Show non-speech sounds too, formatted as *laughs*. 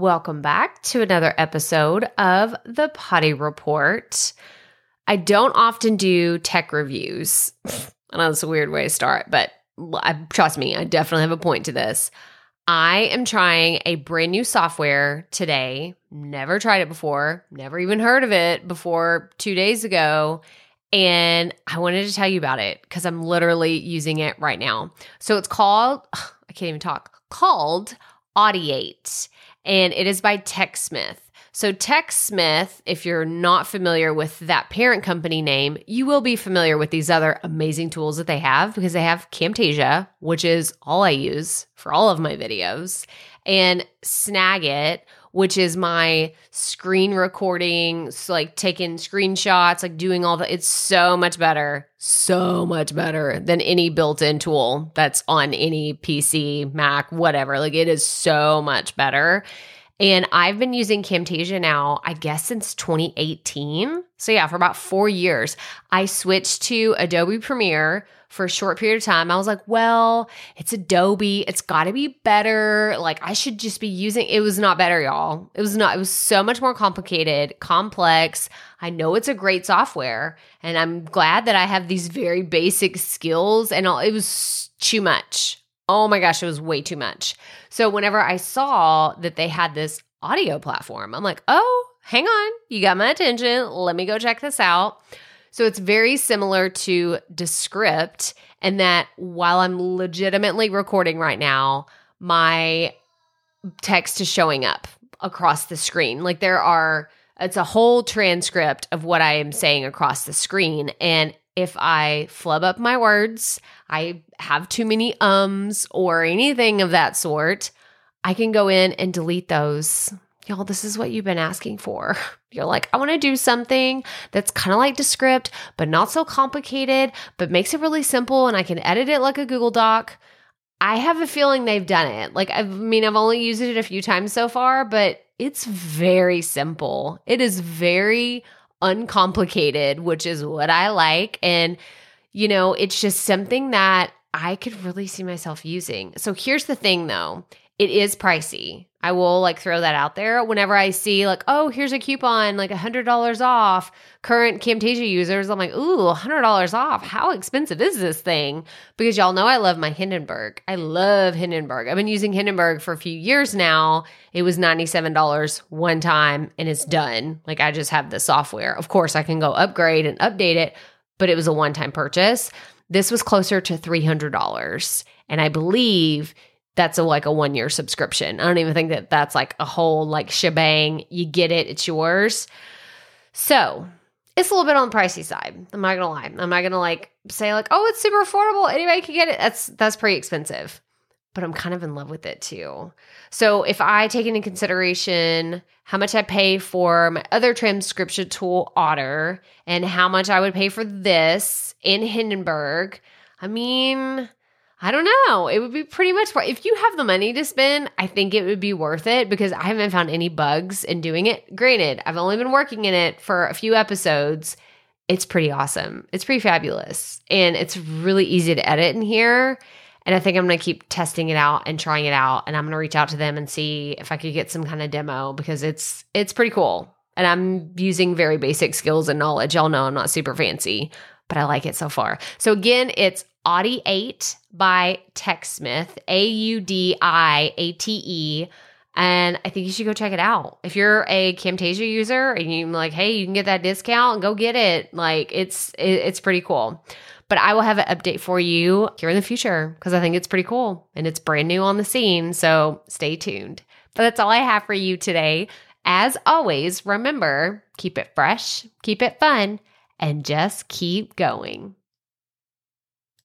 Welcome back to another episode of the Potty Report. I don't often do tech reviews. *laughs* I know it's a weird way to start, but I, trust me, I definitely have a point to this. I am trying a brand new software today. Never tried it before, never even heard of it before two days ago. And I wanted to tell you about it because I'm literally using it right now. So it's called, *sighs* I can't even talk, called Audiate, and it is by TechSmith. So, TechSmith, if you're not familiar with that parent company name, you will be familiar with these other amazing tools that they have because they have Camtasia, which is all I use for all of my videos, and Snagit, which is my screen recording, like taking screenshots, like doing all the it's so much better, so much better than any built-in tool that's on any PC, Mac, whatever. Like it is so much better. And I've been using Camtasia now, I guess, since 2018. So, yeah, for about four years. I switched to Adobe Premiere for a short period of time. I was like, well, it's Adobe. It's got to be better. Like, I should just be using it. was not better, y'all. It was not. It was so much more complicated, complex. I know it's a great software, and I'm glad that I have these very basic skills, and all, it was too much. Oh my gosh, it was way too much. So whenever I saw that they had this audio platform, I'm like, oh, hang on, you got my attention. Let me go check this out. So it's very similar to Descript, and that while I'm legitimately recording right now, my text is showing up across the screen. Like there are, it's a whole transcript of what I am saying across the screen. And if I flub up my words, I have too many ums or anything of that sort, I can go in and delete those. Y'all, this is what you've been asking for. *laughs* You're like, I want to do something that's kind of like Descript, but not so complicated, but makes it really simple and I can edit it like a Google Doc. I have a feeling they've done it. Like, I mean, I've only used it a few times so far, but it's very simple. It is very uncomplicated, which is what I like. And, you know, it's just something that I could really see myself using. So here's the thing though it is pricey. I will like throw that out there whenever I see like, oh, here's a coupon, like a hundred dollars off. Current Camtasia users, I'm like, ooh, a hundred dollars off. How expensive is this thing? Because y'all know I love my Hindenburg. I love Hindenburg. I've been using Hindenburg for a few years now. It was $97 one time and it's done. Like I just have the software. Of course, I can go upgrade and update it, but it was a one-time purchase. This was closer to $300. And I believe that's a like a one year subscription. I don't even think that that's like a whole like shebang. You get it, it's yours. So it's a little bit on the pricey side. I'm not gonna lie. I'm not gonna like say like, oh, it's super affordable. Anybody can get it. That's that's pretty expensive. But I'm kind of in love with it too. So if I take into consideration how much I pay for my other transcription tool, Otter, and how much I would pay for this in Hindenburg, I mean, I don't know. It would be pretty much worth if you have the money to spend, I think it would be worth it because I haven't found any bugs in doing it. Granted, I've only been working in it for a few episodes. It's pretty awesome. It's pretty fabulous. And it's really easy to edit in here. And I think I'm going to keep testing it out and trying it out and I'm going to reach out to them and see if I could get some kind of demo because it's it's pretty cool. And I'm using very basic skills and knowledge. Y'all know I'm not super fancy, but I like it so far. So again, it's Audiate by TechSmith, A U D I A T E. And I think you should go check it out. If you're a Camtasia user and you're like, hey, you can get that discount, and go get it. Like it's it, it's pretty cool. But I will have an update for you here in the future because I think it's pretty cool and it's brand new on the scene. So stay tuned. But that's all I have for you today. As always, remember keep it fresh, keep it fun, and just keep going.